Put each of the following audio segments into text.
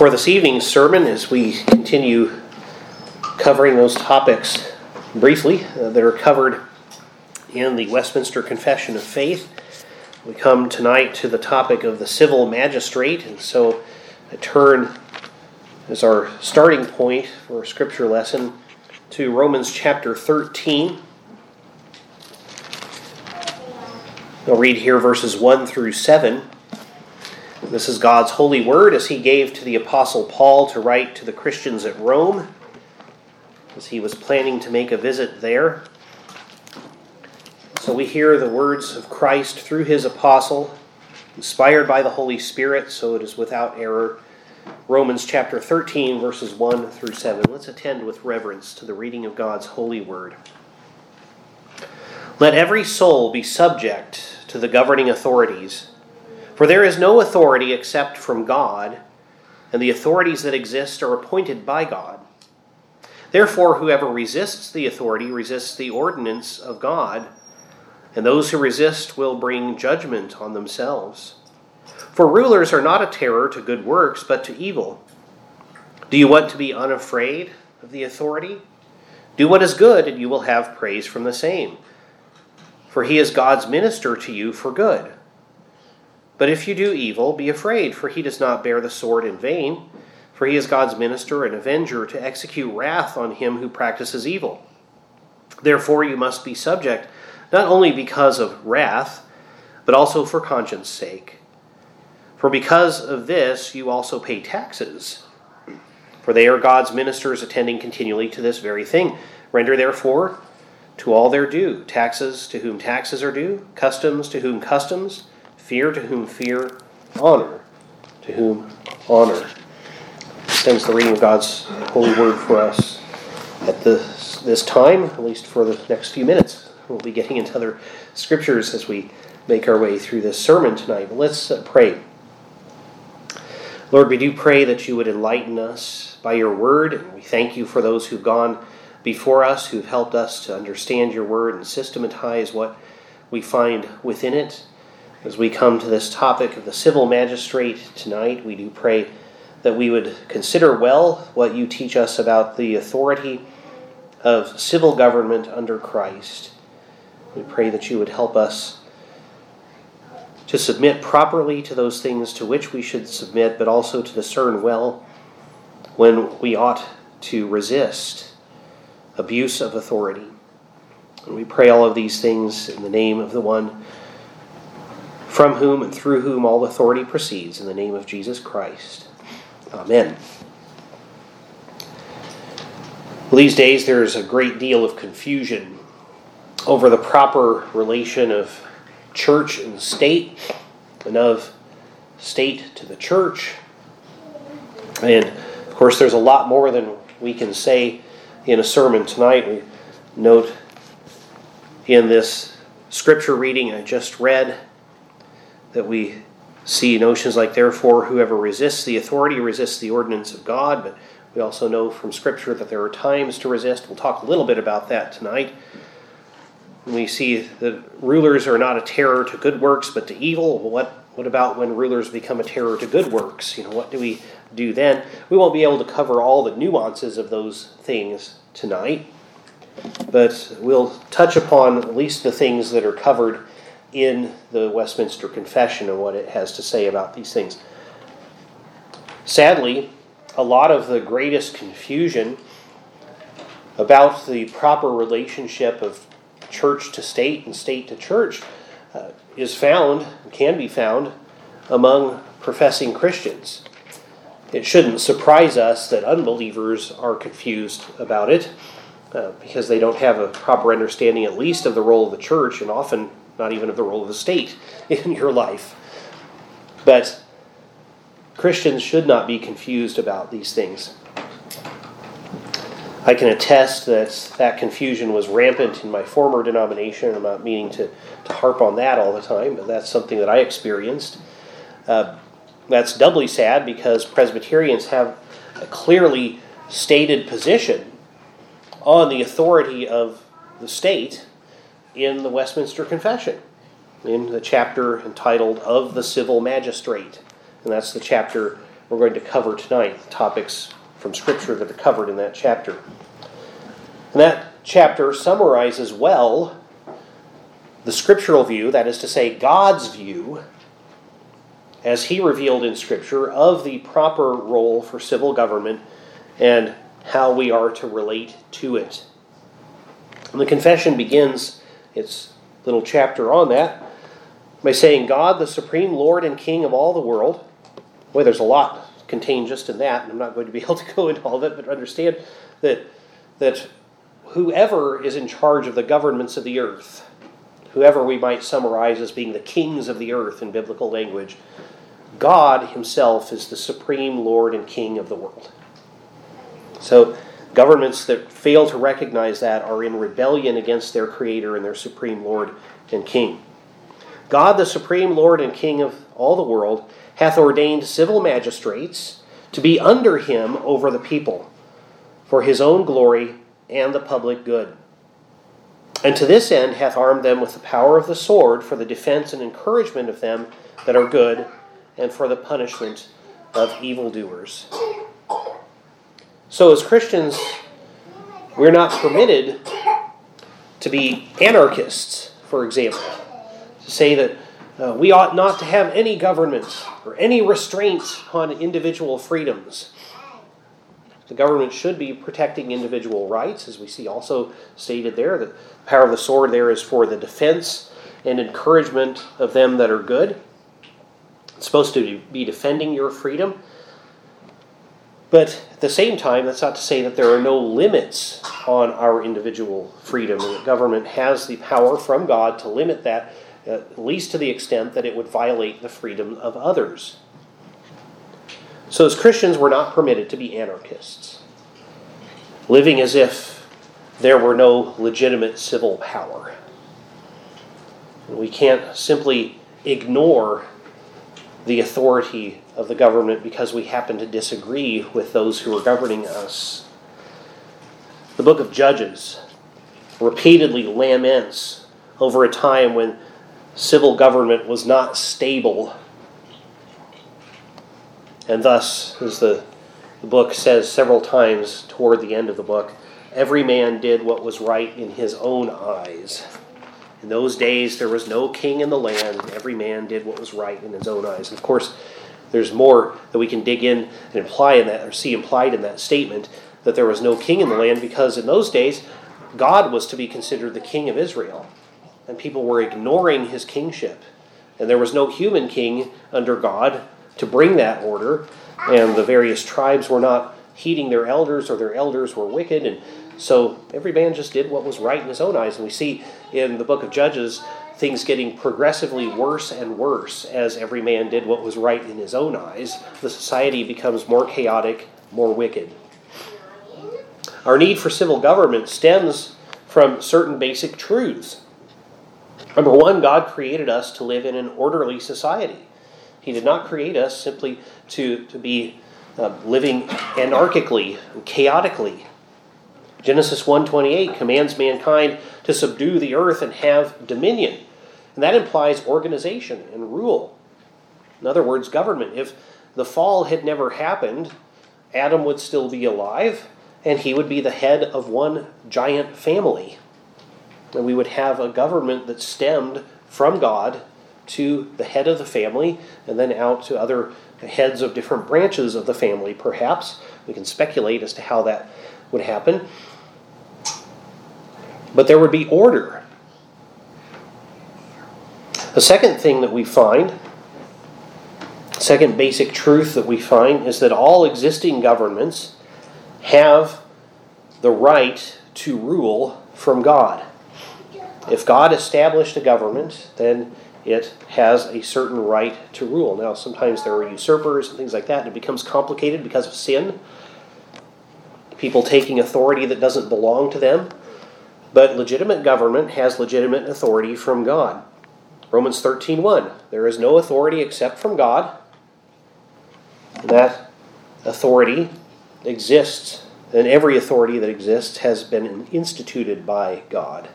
for this evening's sermon as we continue covering those topics briefly uh, that are covered in the Westminster Confession of Faith. We come tonight to the topic of the civil magistrate, and so I turn as our starting point for a scripture lesson to Romans chapter 13. I'll read here verses 1 through 7. This is God's holy word as he gave to the Apostle Paul to write to the Christians at Rome as he was planning to make a visit there. So we hear the words of Christ through his apostle, inspired by the Holy Spirit, so it is without error. Romans chapter 13, verses 1 through 7. Let's attend with reverence to the reading of God's holy word. Let every soul be subject to the governing authorities for there is no authority except from God, and the authorities that exist are appointed by God. Therefore, whoever resists the authority resists the ordinance of God, and those who resist will bring judgment on themselves. For rulers are not a terror to good works, but to evil. Do you want to be unafraid of the authority? Do what is good, and you will have praise from the same. For he is God's minister to you for good. But if you do evil, be afraid, for he does not bear the sword in vain, for he is God's minister and avenger to execute wrath on him who practices evil. Therefore, you must be subject, not only because of wrath, but also for conscience sake. For because of this, you also pay taxes. For they are God's ministers attending continually to this very thing. Render therefore to all their due taxes to whom taxes are due, customs to whom customs Fear to whom fear, honor to whom honor. Extends the reading of God's holy word for us at this, this time, at least for the next few minutes. We'll be getting into other scriptures as we make our way through this sermon tonight. But let's uh, pray. Lord, we do pray that you would enlighten us by your word, and we thank you for those who've gone before us, who've helped us to understand your word and systematize what we find within it. As we come to this topic of the civil magistrate tonight, we do pray that we would consider well what you teach us about the authority of civil government under Christ. We pray that you would help us to submit properly to those things to which we should submit, but also to discern well when we ought to resist abuse of authority. And we pray all of these things in the name of the one from whom and through whom all authority proceeds, in the name of Jesus Christ. Amen. Well, these days there's a great deal of confusion over the proper relation of church and state, and of state to the church. And of course, there's a lot more than we can say in a sermon tonight. We note in this scripture reading I just read that we see notions like, therefore, whoever resists the authority resists the ordinance of God, but we also know from Scripture that there are times to resist. We'll talk a little bit about that tonight. We see that rulers are not a terror to good works, but to evil. What, what about when rulers become a terror to good works? You know, what do we do then? We won't be able to cover all the nuances of those things tonight, but we'll touch upon at least the things that are covered in the Westminster Confession and what it has to say about these things. Sadly, a lot of the greatest confusion about the proper relationship of church to state and state to church uh, is found, can be found, among professing Christians. It shouldn't surprise us that unbelievers are confused about it uh, because they don't have a proper understanding, at least, of the role of the church and often not even of the role of the state in your life. But Christians should not be confused about these things. I can attest that that confusion was rampant in my former denomination. I'm not meaning to, to harp on that all the time, but that's something that I experienced. Uh, that's doubly sad because Presbyterians have a clearly stated position on the authority of the state in the Westminster Confession, in the chapter entitled Of the Civil Magistrate. And that's the chapter we're going to cover tonight, topics from Scripture that are covered in that chapter. And that chapter summarizes well the scriptural view, that is to say, God's view, as He revealed in Scripture, of the proper role for civil government and how we are to relate to it. And the confession begins its little chapter on that by saying, God, the supreme Lord and King of all the world. Boy, there's a lot contained just in that, and I'm not going to be able to go into all of it, but understand that, that whoever is in charge of the governments of the earth, whoever we might summarize as being the kings of the earth in biblical language, God Himself is the supreme Lord and King of the world. So, governments that fail to recognize that are in rebellion against their Creator and their supreme Lord and King. God, the supreme Lord and King of all the world, hath ordained civil magistrates to be under him over the people, for his own glory and the public good. And to this end hath armed them with the power of the sword for the defense and encouragement of them that are good, and for the punishment of evildoers. So, as Christians, we're not permitted to be anarchists, for example, to say that uh, we ought not to have any government or any restraints on individual freedoms. The government should be protecting individual rights, as we see also stated there. The power of the sword there is for the defense and encouragement of them that are good. It's supposed to be defending your freedom. But at the same time, that's not to say that there are no limits on our individual freedom, and the government has the power from God to limit that, at least to the extent that it would violate the freedom of others. So, as Christians, we're not permitted to be anarchists, living as if there were no legitimate civil power. We can't simply ignore the authority of the government because we happen to disagree with those who are governing us. The book of Judges repeatedly laments over a time when civil government was not stable and thus, as the, the book says several times toward the end of the book, every man did what was right in his own eyes. In those days, there was no king in the land. Every man did what was right in his own eyes. And of course, there's more that we can dig in and imply in that, or see implied in that statement, that there was no king in the land, because in those days, God was to be considered the king of Israel. And people were ignoring his kingship. And there was no human king under God to bring that order, and the various tribes were not heeding their elders, or their elders were wicked, and so every man just did what was right in his own eyes. And we see in the book of Judges things getting progressively worse and worse as every man did what was right in his own eyes. The society becomes more chaotic, more wicked. Our need for civil government stems from certain basic truths. Number one, God created us to live in an orderly society. He did not create us simply to, to be uh, living anarchically, chaotically. Genesis 1:28 commands mankind to subdue the earth and have dominion. And that implies organization and rule. In other words, government. If the fall had never happened, Adam would still be alive and he would be the head of one giant family. And we would have a government that stemmed from God to the head of the family and then out to other heads of different branches of the family, perhaps. We can speculate as to how that would happen. But there would be order. The second thing that we find, second basic truth that we find, is that all existing governments have the right to rule from God. If God established a government, then it has a certain right to rule. Now, sometimes there are usurpers and things like that, and it becomes complicated because of sin. People taking authority that doesn't belong to them. But legitimate government has legitimate authority from God. Romans 13:1 There is no authority except from God. That authority exists, and every authority that exists has been instituted by God.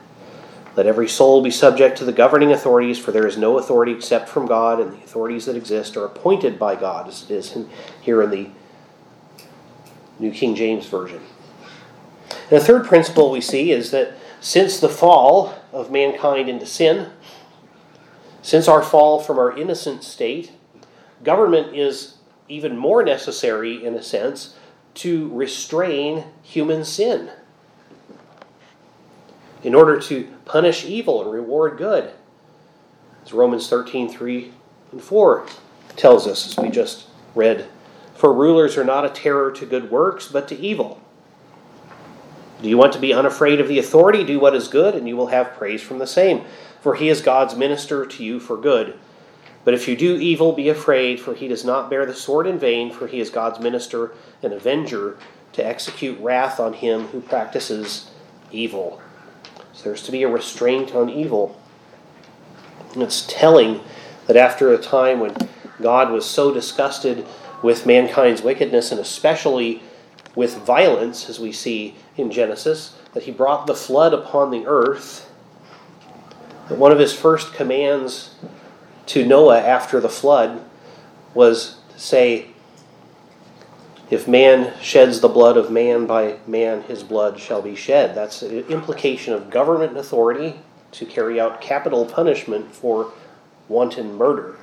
Let every soul be subject to the governing authorities, for there is no authority except from God, and the authorities that exist are appointed by God, as it is here in the New King James Version. And the third principle we see is that since the fall of mankind into sin, since our fall from our innocent state, government is even more necessary, in a sense, to restrain human sin in order to punish evil and reward good. As Romans 13, 3 and 4 tells us, as we just read. For rulers are not a terror to good works, but to evil. Do you want to be unafraid of the authority? Do what is good, and you will have praise from the same. For he is God's minister to you for good. But if you do evil, be afraid, for he does not bear the sword in vain, for he is God's minister and avenger to execute wrath on him who practices evil. So there's to be a restraint on evil. And it's telling that after a time when God was so disgusted with mankind's wickedness, and especially with violence, as we see in Genesis, that he brought the flood upon the earth, one of his first commands to Noah after the flood was to say, if man sheds the blood of man, by man his blood shall be shed. That's an implication of government authority to carry out capital punishment for wanton murder.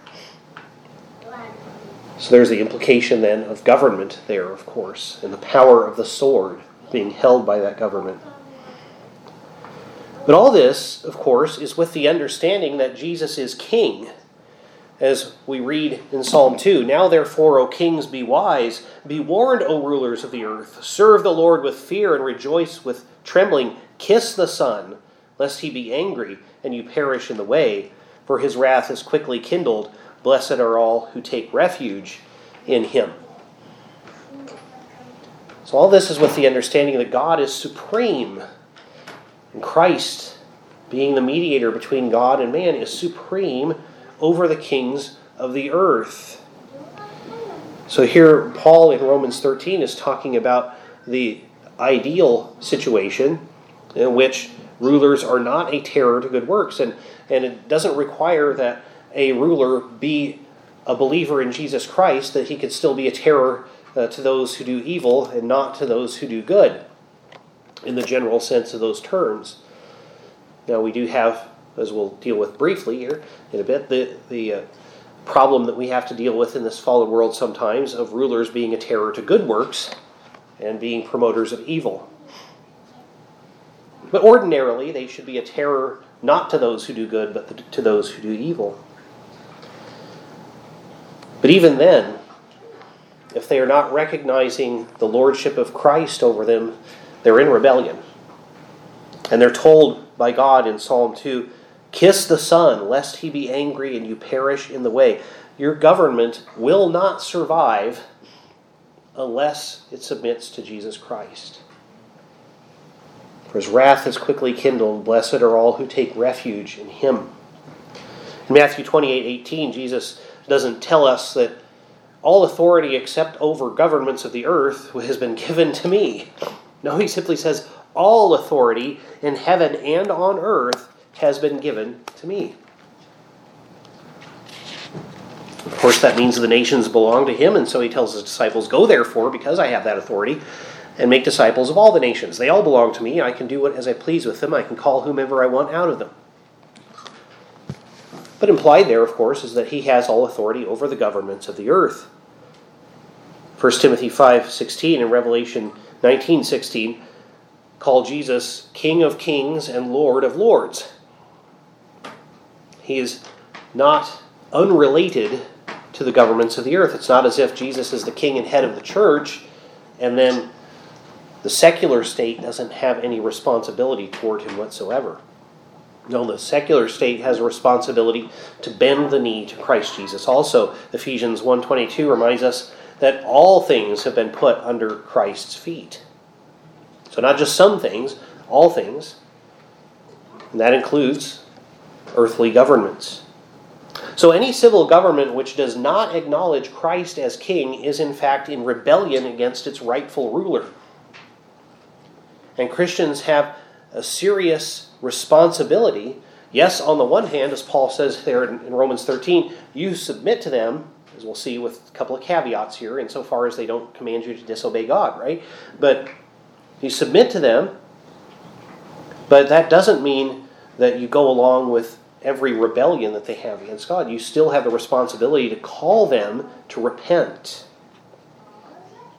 So there's the implication then of government there, of course, and the power of the sword being held by that government. But all this, of course, is with the understanding that Jesus is king as we read in Psalm 2 Now therefore, O kings, be wise, be warned, O rulers of the earth. Serve the Lord with fear and rejoice with trembling. Kiss the Son, lest he be angry and you perish in the way, for his wrath is quickly kindled. Blessed are all who take refuge in him. So, all this is with the understanding that God is supreme, and Christ, being the mediator between God and man, is supreme over the kings of the earth. So here, Paul in Romans 13 is talking about the ideal situation in which rulers are not a terror to good works. And, and it doesn't require that a ruler be a believer in Jesus Christ, that he could still be a terror uh, to those who do evil and not to those who do good, in the general sense of those terms. Now, we do have as we'll deal with briefly here in a bit, the, the uh, problem that we have to deal with in this fallen world sometimes of rulers being a terror to good works and being promoters of evil. But ordinarily, they should be a terror not to those who do good, but to those who do evil. But even then, if they are not recognizing the lordship of Christ over them, they're in rebellion. And they're told by God in Psalm 2 Kiss the Son, lest he be angry and you perish in the way. Your government will not survive unless it submits to Jesus Christ. For his wrath is quickly kindled. Blessed are all who take refuge in him. In Matthew 28 18, Jesus doesn't tell us that all authority except over governments of the earth has been given to me. No, he simply says, all authority in heaven and on earth has been given to me. Of course, that means the nations belong to him, and so he tells his disciples, Go therefore, because I have that authority, and make disciples of all the nations. They all belong to me. I can do what as I please with them. I can call whomever I want out of them. But implied there, of course, is that he has all authority over the governments of the earth. 1 Timothy 5:16 and Revelation 19:16 call Jesus King of Kings and Lord of Lords. He is not unrelated to the governments of the earth. It's not as if Jesus is the king and head of the church, and then the secular state doesn't have any responsibility toward him whatsoever. No, the secular state has a responsibility to bend the knee to Christ Jesus. Also, Ephesians 1:22 reminds us that all things have been put under Christ's feet. So not just some things, all things. And that includes earthly governments. So, any civil government which does not acknowledge Christ as king is, in fact, in rebellion against its rightful ruler. And Christians have a serious responsibility. Yes, on the one hand, as Paul says there in Romans 13, you submit to them, as we'll see with a couple of caveats here, insofar as they don't command you to disobey God, right? But you submit to them, but that doesn't mean that you go along with every rebellion that they have against God. You still have the responsibility to call them to repent.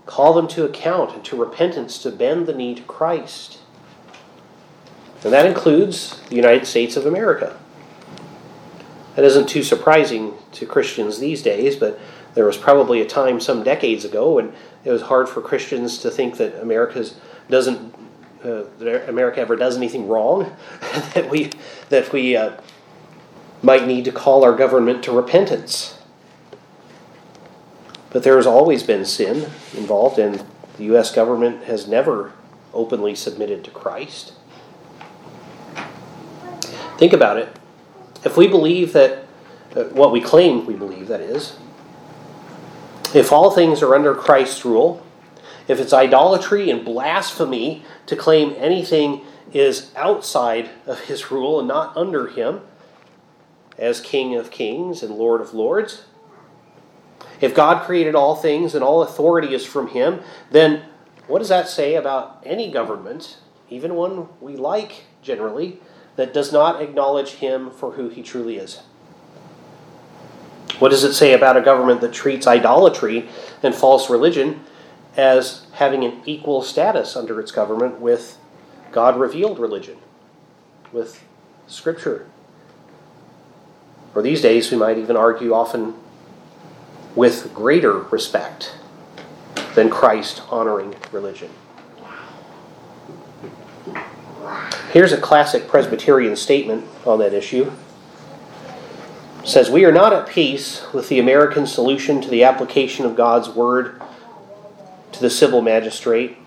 Call them to account and to repentance to bend the knee to Christ. And that includes the United States of America. That isn't too surprising to Christians these days, but there was probably a time some decades ago when it was hard for Christians to think that America's doesn't uh, that America ever does anything wrong, that we that we uh, might need to call our government to repentance. But there has always been sin involved, and the U.S. government has never openly submitted to Christ. Think about it. If we believe that, uh, what we claim we believe, that is, if all things are under Christ's rule, if it's idolatry and blasphemy to claim anything is outside of his rule and not under him as King of kings and Lord of lords, if God created all things and all authority is from him, then what does that say about any government, even one we like generally, that does not acknowledge him for who he truly is? What does it say about a government that treats idolatry and false religion as having an equal status under its government with God revealed religion, with Scripture? Or these days, we might even argue often with greater respect than Christ honoring religion. Here's a classic Presbyterian statement on that issue. It says, We are not at peace with the American solution to the application of God's word to the civil magistrate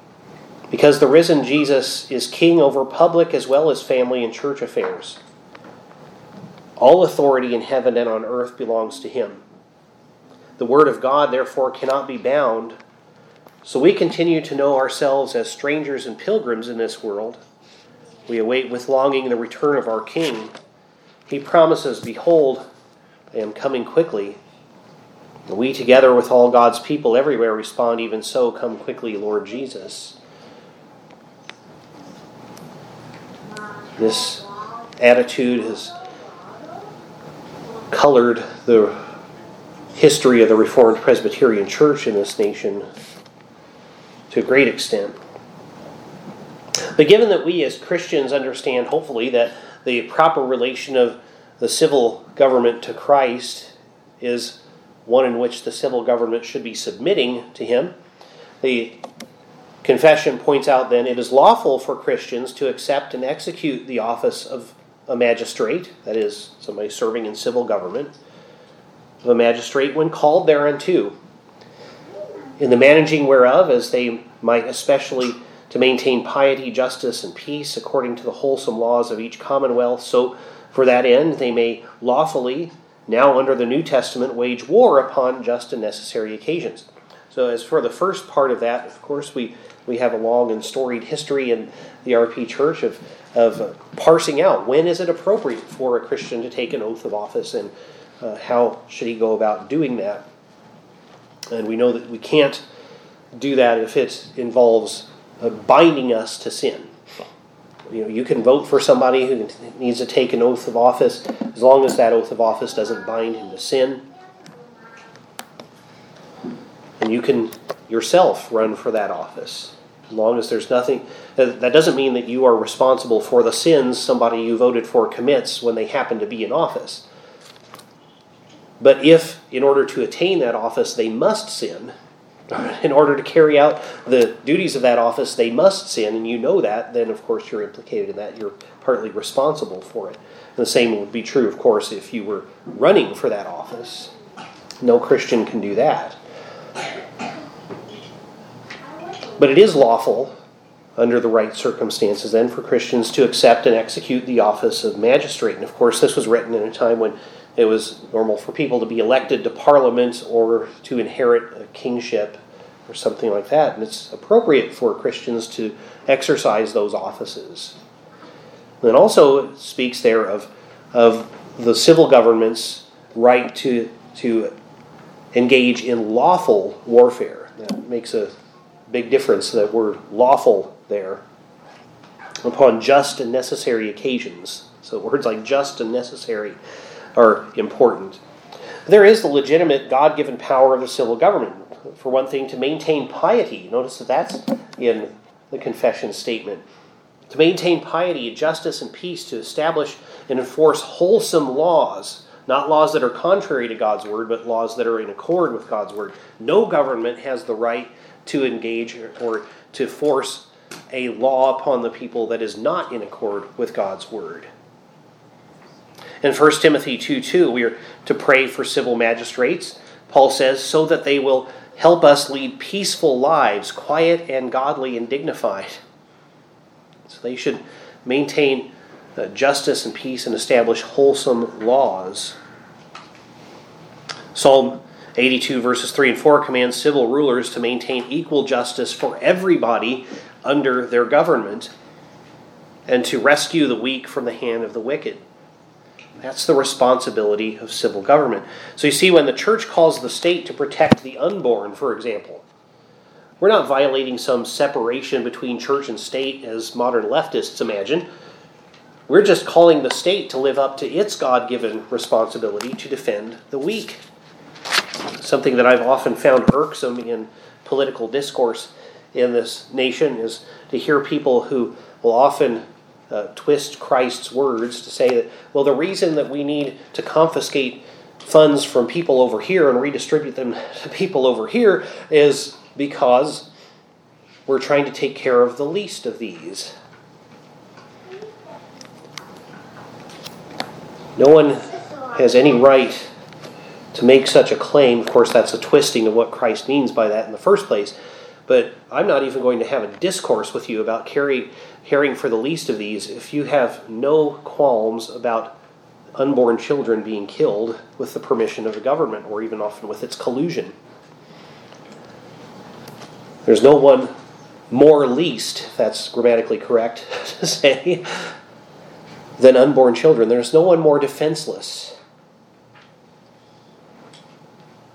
because the risen Jesus is king over public as well as family and church affairs. All authority in heaven and on earth belongs to him. The word of God, therefore, cannot be bound. So we continue to know ourselves as strangers and pilgrims in this world we await with longing the return of our King. He promises, Behold, I am coming quickly. And we, together with all God's people everywhere, respond, Even so, come quickly, Lord Jesus. This attitude has colored the history of the Reformed Presbyterian Church in this nation to a great extent. But given that we as Christians understand, hopefully, that the proper relation of the civil government to Christ is one in which the civil government should be submitting to Him, the confession points out then it is lawful for Christians to accept and execute the office of a magistrate, that is, somebody serving in civil government, of a magistrate when called thereunto. In the managing whereof, as they might especially to maintain piety, justice, and peace according to the wholesome laws of each commonwealth. So, for that end, they may lawfully, now under the New Testament, wage war upon just and necessary occasions. So, as for the first part of that, of course, we, we have a long and storied history in the RP Church of, of parsing out when is it appropriate for a Christian to take an oath of office and uh, how should he go about doing that. And we know that we can't do that if it involves Uh, binding us to sin. You know, you can vote for somebody who needs to take an oath of office as long as that oath of office doesn't bind him to sin. And you can yourself run for that office as long as there's nothing. Uh, that doesn't mean that you are responsible for the sins somebody you voted for commits when they happen to be in office. But if, in order to attain that office, they must sin, in order to carry out the duties of that office, they must sin, and you know that, then of course you're implicated in that. You're partly responsible for it. And the same would be true, of course, if you were running for that office. No Christian can do that. But it is lawful, under the right circumstances, then, for Christians to accept and execute the office of magistrate. And of course, this was written in a time when it was normal for people to be elected to parliament or to inherit a kingship or something like that. And it's appropriate for Christians to exercise those offices. And also speaks there of, of the civil government's right to, to engage in lawful warfare. That makes a big difference, that word lawful there. Upon just and necessary occasions. So words like just and necessary are important. There is the legitimate God given power of the civil government. For one thing, to maintain piety. Notice that that's in the confession statement. To maintain piety, justice, and peace, to establish and enforce wholesome laws, not laws that are contrary to God's word, but laws that are in accord with God's word. No government has the right to engage or to force a law upon the people that is not in accord with God's word. In 1 Timothy 2 2, we are to pray for civil magistrates. Paul says, so that they will help us lead peaceful lives, quiet and godly and dignified. So they should maintain uh, justice and peace and establish wholesome laws. Psalm 82, verses 3 and 4 commands civil rulers to maintain equal justice for everybody under their government and to rescue the weak from the hand of the wicked. That's the responsibility of civil government. So you see, when the church calls the state to protect the unborn, for example, we're not violating some separation between church and state as modern leftists imagine. We're just calling the state to live up to its God given responsibility to defend the weak. Something that I've often found irksome in political discourse in this nation is to hear people who will often uh, twist Christ's words to say that, well, the reason that we need to confiscate funds from people over here and redistribute them to people over here is because we're trying to take care of the least of these. No one has any right to make such a claim. Of course, that's a twisting of what Christ means by that in the first place. But I'm not even going to have a discourse with you about caring, caring for the least of these if you have no qualms about unborn children being killed with the permission of the government or even often with its collusion. There's no one more least, if that's grammatically correct to say, than unborn children. There's no one more defenseless.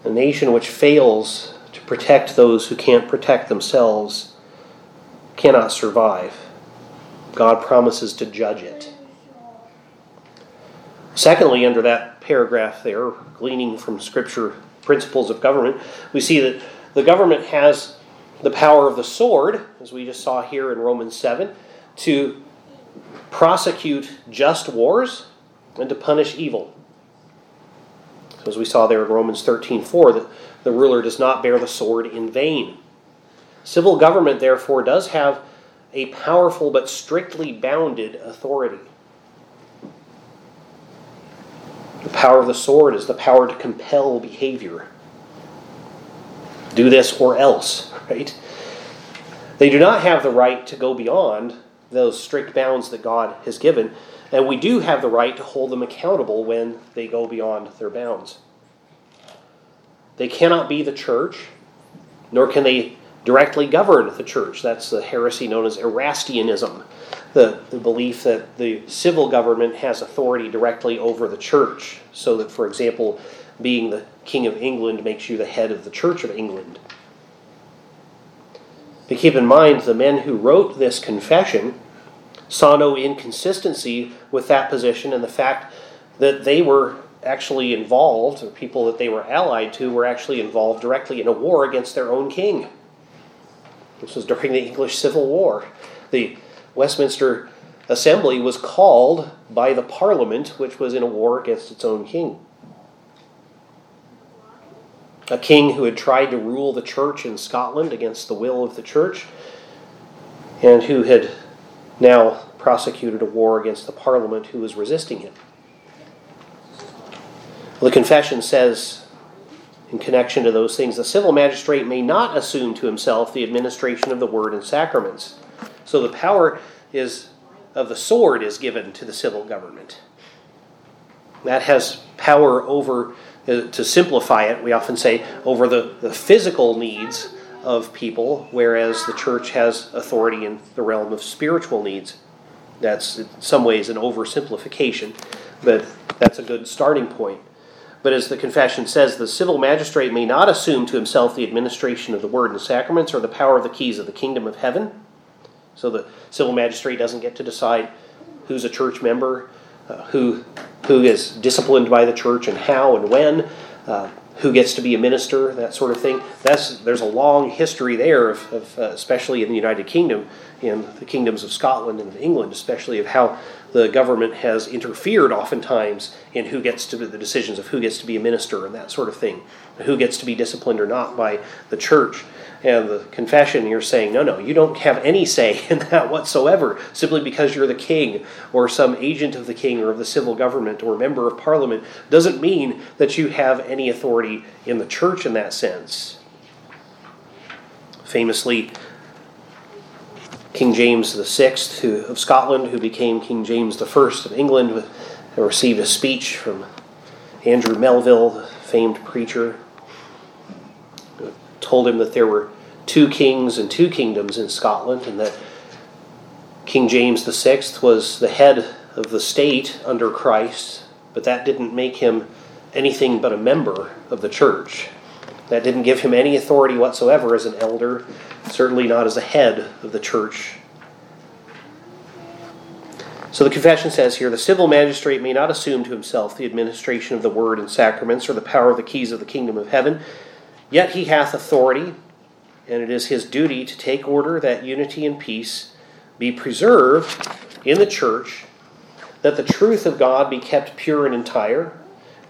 A nation which fails protect those who can't protect themselves cannot survive. God promises to judge it. Secondly, under that paragraph there, gleaning from Scripture principles of government, we see that the government has the power of the sword, as we just saw here in Romans 7, to prosecute just wars and to punish evil. As we saw there in Romans 13 4, that the ruler does not bear the sword in vain. Civil government, therefore, does have a powerful but strictly bounded authority. The power of the sword is the power to compel behavior. Do this or else, right? They do not have the right to go beyond those strict bounds that God has given, and we do have the right to hold them accountable when they go beyond their bounds. They cannot be the church, nor can they directly govern the church. That's the heresy known as Erastianism, the, the belief that the civil government has authority directly over the church, so that, for example, being the King of England makes you the head of the Church of England. But keep in mind, the men who wrote this confession saw no inconsistency with that position and the fact that they were actually involved, or people that they were allied to, were actually involved directly in a war against their own king. This was during the English Civil War. The Westminster Assembly was called by the Parliament, which was in a war against its own king. A king who had tried to rule the church in Scotland against the will of the church, and who had now prosecuted a war against the Parliament who was resisting it. Well, the confession says, in connection to those things, the civil magistrate may not assume to himself the administration of the word and sacraments. So the power is of the sword is given to the civil government. That has power over, uh, to simplify it, we often say, over the, the physical needs of people, whereas the church has authority in the realm of spiritual needs. That's in some ways an oversimplification, but that's a good starting point. But as the confession says, the civil magistrate may not assume to himself the administration of the word and sacraments or the power of the keys of the kingdom of heaven. So the civil magistrate doesn't get to decide who's a church member, uh, who who is disciplined by the church and how and when, uh, who gets to be a minister, that sort of thing. That's there's a long history there of, of uh, especially in the United Kingdom, in the kingdoms of Scotland and England, especially of how the government has interfered oftentimes in who gets to the decisions of who gets to be a minister and that sort of thing, who gets to be disciplined or not by the church. And the confession, you're saying, no, no, you don't have any say in that whatsoever, simply because you're the king or some agent of the king or of the civil government or member of parliament, doesn't mean that you have any authority in the church in that sense. Famously, King James VI who, of Scotland, who became King James I of England, received a speech from Andrew Melville, the famed preacher, who told him that there were two kings and two kingdoms in Scotland, and that King James VI was the head of the state under Christ, but that didn't make him anything but a member of the church. That didn't give him any authority whatsoever as an elder, certainly not as a head of the church. So the confession says here the civil magistrate may not assume to himself the administration of the word and sacraments or the power of the keys of the kingdom of heaven, yet he hath authority, and it is his duty to take order that unity and peace be preserved in the church, that the truth of God be kept pure and entire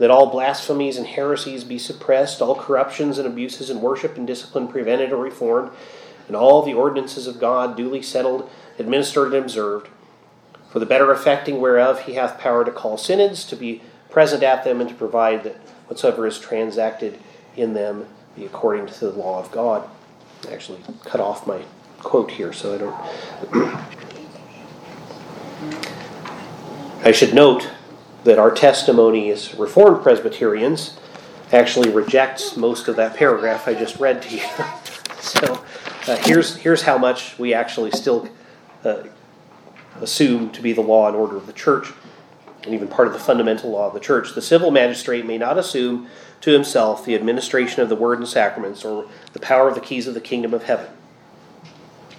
that all blasphemies and heresies be suppressed, all corruptions and abuses in worship and discipline prevented or reformed, and all the ordinances of God duly settled, administered, and observed. For the better effecting whereof he hath power to call synods, to be present at them, and to provide that whatsoever is transacted in them be according to the law of God. I actually cut off my quote here so I don't. I should note that our testimony as Reformed Presbyterians actually rejects most of that paragraph I just read to you. so uh, here's, here's how much we actually still uh, assume to be the law and order of the church, and even part of the fundamental law of the church. The civil magistrate may not assume to himself the administration of the word and sacraments or the power of the keys of the kingdom of heaven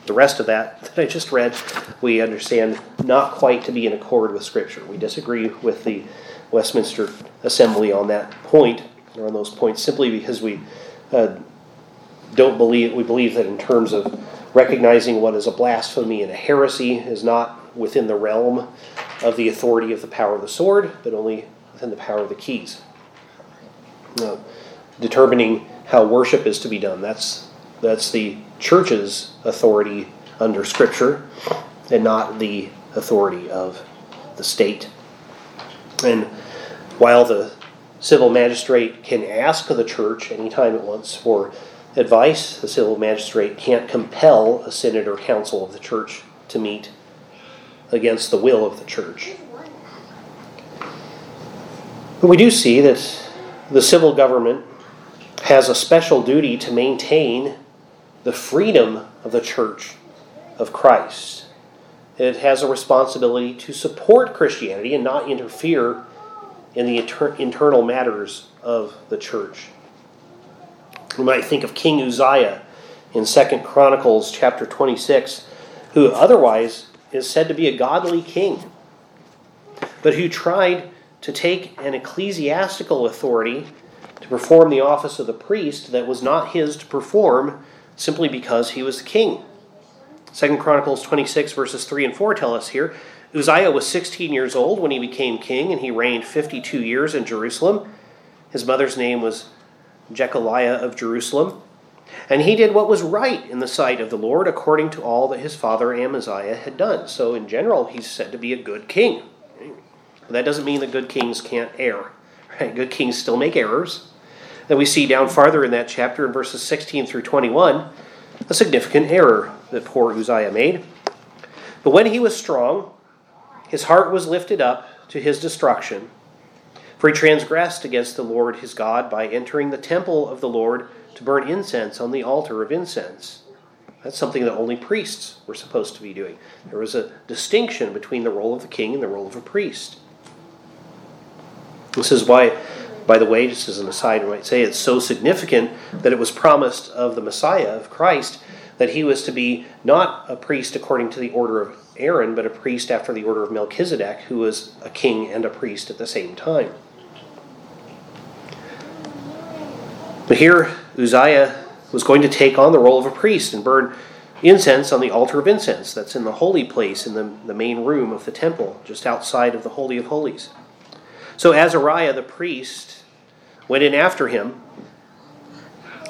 the rest of that that I just read, we understand not quite to be in accord with Scripture. We disagree with the Westminster Assembly on that point, or on those points, simply because we uh, don't believe, we believe that in terms of recognizing what is a blasphemy and a heresy is not within the realm of the authority of the power of the sword, but only within the power of the keys. Now, determining how worship is to be done, that's, that's the church's authority under Scripture and not the authority of the state. And while the civil magistrate can ask the church anytime it wants for advice, the civil magistrate can't compel a synod or council of the church to meet against the will of the church. But we do see that the civil government has a special duty to maintain the freedom of the church of Christ. It has a responsibility to support Christianity and not interfere in the inter- internal matters of the church. We might think of King Uzziah in 2 Chronicles chapter 26, who otherwise is said to be a godly king, but who tried to take an ecclesiastical authority to perform the office of the priest that was not his to perform simply because he was the king. Second Chronicles 26, verses 3 and 4 tell us here Uzziah was 16 years old when he became king, and he reigned 52 years in Jerusalem. His mother's name was Jecholiah of Jerusalem. And he did what was right in the sight of the Lord according to all that his father Amaziah had done. So, in general, he's said to be a good king. But that doesn't mean that good kings can't err. Right? Good kings still make errors. That we see down farther in that chapter in verses 16 through 21 a significant error that poor Uzziah made. But when he was strong, his heart was lifted up to his destruction. For he transgressed against the Lord his God by entering the temple of the Lord to burn incense on the altar of incense. That's something that only priests were supposed to be doing. There was a distinction between the role of the king and the role of a priest. This is why, by the way, just as an aside, I might say it's so significant that it was promised of the Messiah, of Christ, that he was to be not a priest according to the order of Aaron, but a priest after the order of Melchizedek, who was a king and a priest at the same time. But here, Uzziah was going to take on the role of a priest and burn incense on the altar of incense that's in the holy place in the, the main room of the temple, just outside of the Holy of Holies. So Azariah the priest went in after him,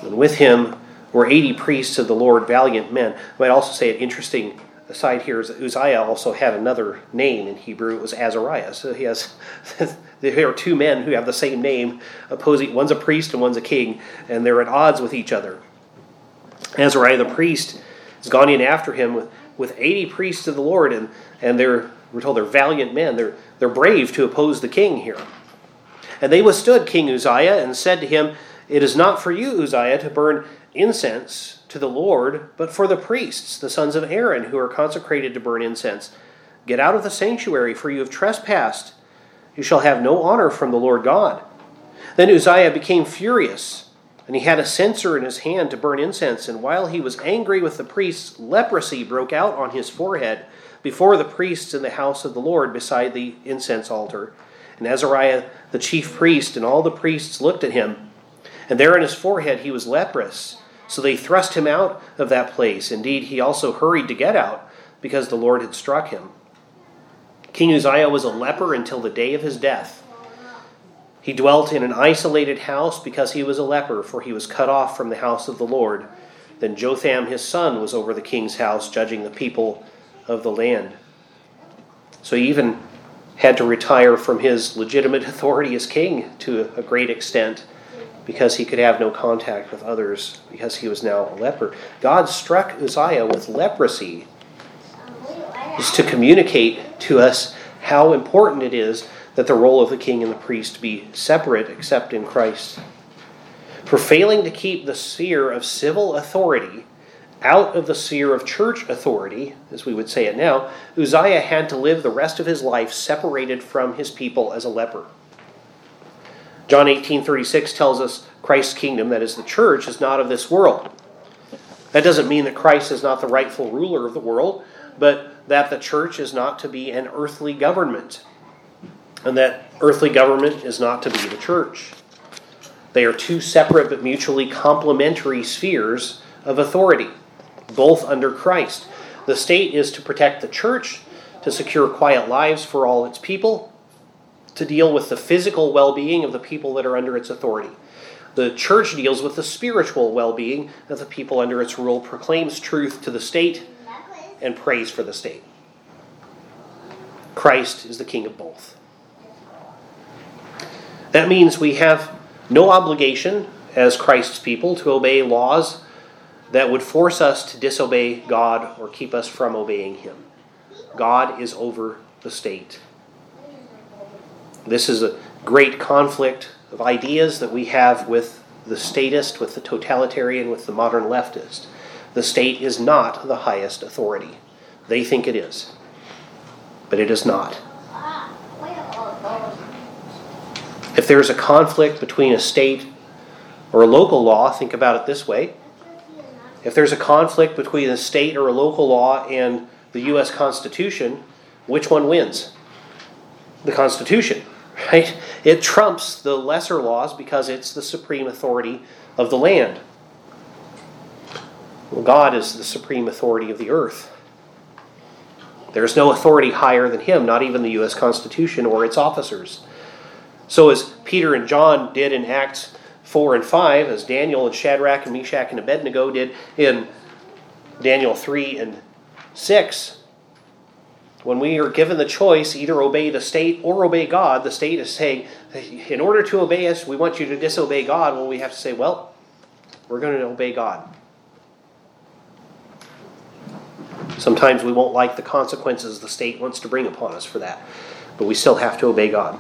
and with him were 80 priests of the Lord, valiant men. I might also say an interesting aside here is that Uzziah also had another name in Hebrew. It was Azariah. So he has there are two men who have the same name, opposing one's a priest and one's a king, and they're at odds with each other. Azariah the priest has gone in after him with, with 80 priests of the Lord, and, and they're we're told they're valiant men. They're they're brave to oppose the king here. And they withstood King Uzziah and said to him, It is not for you, Uzziah, to burn incense to the Lord, but for the priests, the sons of Aaron, who are consecrated to burn incense. Get out of the sanctuary, for you have trespassed. You shall have no honor from the Lord God. Then Uzziah became furious, and he had a censer in his hand to burn incense. And while he was angry with the priests, leprosy broke out on his forehead before the priests in the house of the Lord beside the incense altar. And Azariah, the chief priest, and all the priests looked at him. And there on his forehead he was leprous. So they thrust him out of that place. Indeed, he also hurried to get out, because the Lord had struck him. King Uzziah was a leper until the day of his death. He dwelt in an isolated house because he was a leper, for he was cut off from the house of the Lord. Then Jotham his son was over the king's house, judging the people of the land. So he even had to retire from his legitimate authority as king to a great extent because he could have no contact with others because he was now a leper. God struck Uzziah with leprosy just to communicate to us how important it is that the role of the king and the priest be separate except in Christ. For failing to keep the sphere of civil authority out of the sphere of church authority, as we would say it now, Uzziah had to live the rest of his life separated from his people as a leper. John 18:36 tells us Christ's kingdom, that is the church, is not of this world. That doesn't mean that Christ is not the rightful ruler of the world, but that the church is not to be an earthly government, and that earthly government is not to be the church. They are two separate but mutually complementary spheres of authority, both under Christ. The state is to protect the church, to secure quiet lives for all its people, to deal with the physical well being of the people that are under its authority. The church deals with the spiritual well being of the people under its rule, proclaims truth to the state, and prays for the state. Christ is the king of both. That means we have no obligation as Christ's people to obey laws that would force us to disobey God or keep us from obeying Him. God is over the state. This is a great conflict of ideas that we have with the statist, with the totalitarian, with the modern leftist. The state is not the highest authority. They think it is, but it is not. If there's a conflict between a state or a local law, think about it this way. If there's a conflict between a state or a local law and the U.S. Constitution, which one wins? The Constitution right? It trumps the lesser laws because it's the supreme authority of the land. Well, God is the supreme authority of the earth. There's no authority higher than him, not even the U.S. Constitution or its officers. So, as Peter and John did in Acts 4 and 5, as Daniel and Shadrach and Meshach and Abednego did in Daniel 3 and 6, when we are given the choice, either obey the state or obey God, the state is saying, in order to obey us, we want you to disobey God. Well, we have to say, well, we're going to obey God. Sometimes we won't like the consequences the state wants to bring upon us for that, but we still have to obey God.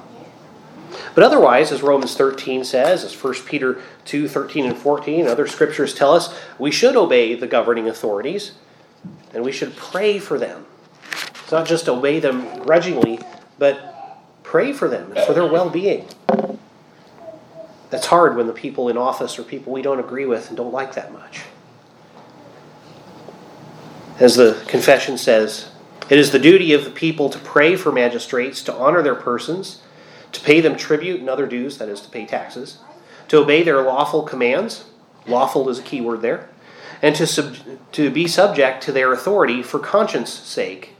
But otherwise, as Romans 13 says, as 1 Peter 2 13 and 14, other scriptures tell us, we should obey the governing authorities and we should pray for them. It's not just obey them grudgingly, but pray for them for their well being. That's hard when the people in office are people we don't agree with and don't like that much. As the confession says, it is the duty of the people to pray for magistrates, to honor their persons, to pay them tribute and other dues, that is, to pay taxes, to obey their lawful commands, lawful is a key word there, and to, sub- to be subject to their authority for conscience sake.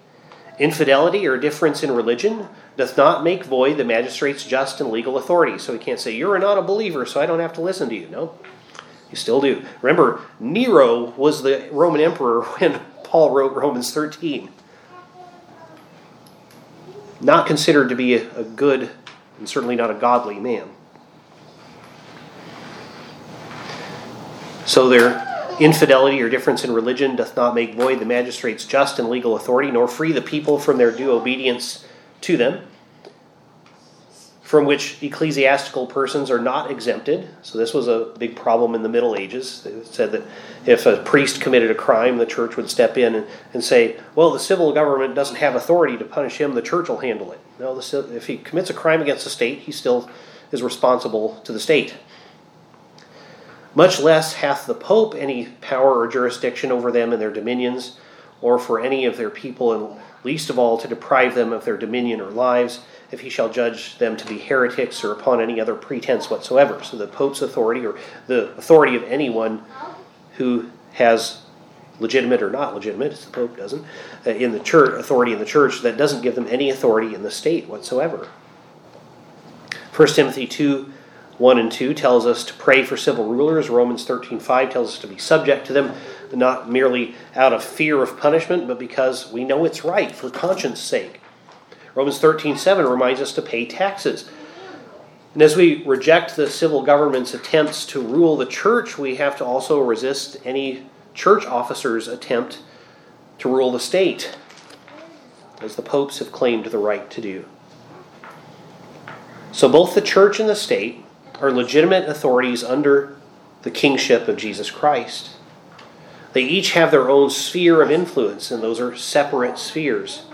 Infidelity or difference in religion doth not make void the magistrate's just and legal authority. So he can't say, You're not a believer, so I don't have to listen to you. No, you still do. Remember, Nero was the Roman emperor when Paul wrote Romans 13. Not considered to be a, a good and certainly not a godly man. So their infidelity or difference in religion doth not make void the magistrate's just and legal authority, nor free the people from their due obedience to them, from which ecclesiastical persons are not exempted. So this was a big problem in the Middle Ages. They said that if a priest committed a crime, the church would step in and, and say, well, the civil government doesn't have authority to punish him, the church will handle it. No, the, if he commits a crime against the state, he still is responsible to the state. Much less hath the Pope any power or jurisdiction over them in their dominions, or for any of their people, and least of all to deprive them of their dominion or lives, if he shall judge them to be heretics or upon any other pretense whatsoever. So the Pope's authority, or the authority of anyone who has legitimate or not legitimate, as the Pope doesn't, uh, in the church, authority in the church, that doesn't give them any authority in the state whatsoever. 1 Timothy 2 1 and 2 tells us to pray for civil rulers. Romans 13 5 tells us to be subject to them, not merely out of fear of punishment, but because we know it's right for conscience sake. Romans 13 7 reminds us to pay taxes. And as we reject the civil government's attempts to rule the church, we have to also resist any church officers' attempt to rule the state, as the popes have claimed the right to do. So both the church and the state are legitimate authorities under the kingship of Jesus Christ. They each have their own sphere of influence, and those are separate spheres.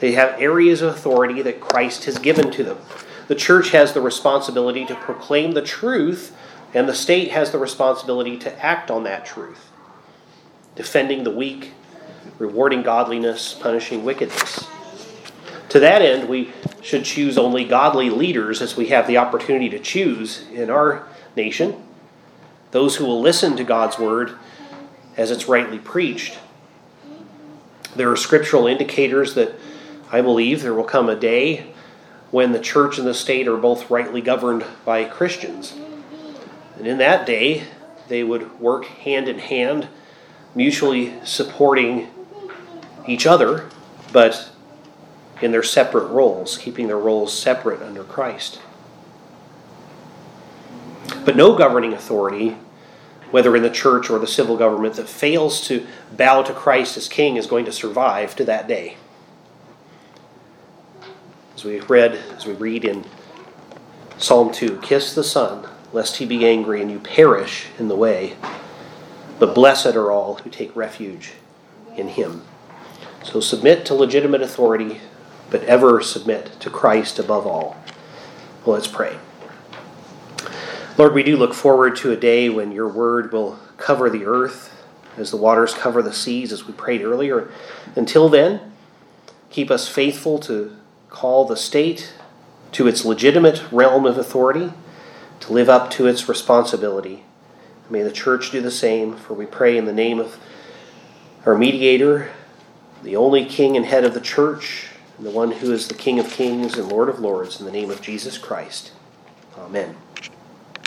They have areas of authority that Christ has given to them. The church has the responsibility to proclaim the truth, and the state has the responsibility to act on that truth, defending the weak, rewarding godliness, punishing wickedness. To that end, we should choose only godly leaders as we have the opportunity to choose in our nation, those who will listen to God's word as it's rightly preached. There are scriptural indicators that I believe there will come a day when the church and the state are both rightly governed by Christians. And in that day, they would work hand in hand, mutually supporting each other, but in their separate roles, keeping their roles separate under Christ. But no governing authority, whether in the church or the civil government, that fails to bow to Christ as king is going to survive to that day. As we read, as we read in Psalm 2, kiss the Son, lest he be angry and you perish in the way. But blessed are all who take refuge in him. So submit to legitimate authority, but ever submit to Christ above all. Well, let's pray. Lord, we do look forward to a day when your word will cover the earth as the waters cover the seas, as we prayed earlier. Until then, keep us faithful to call the state to its legitimate realm of authority, to live up to its responsibility. May the church do the same, for we pray in the name of our mediator, the only king and head of the church, and the one who is the King of kings and Lord of lords, in the name of Jesus Christ. Amen.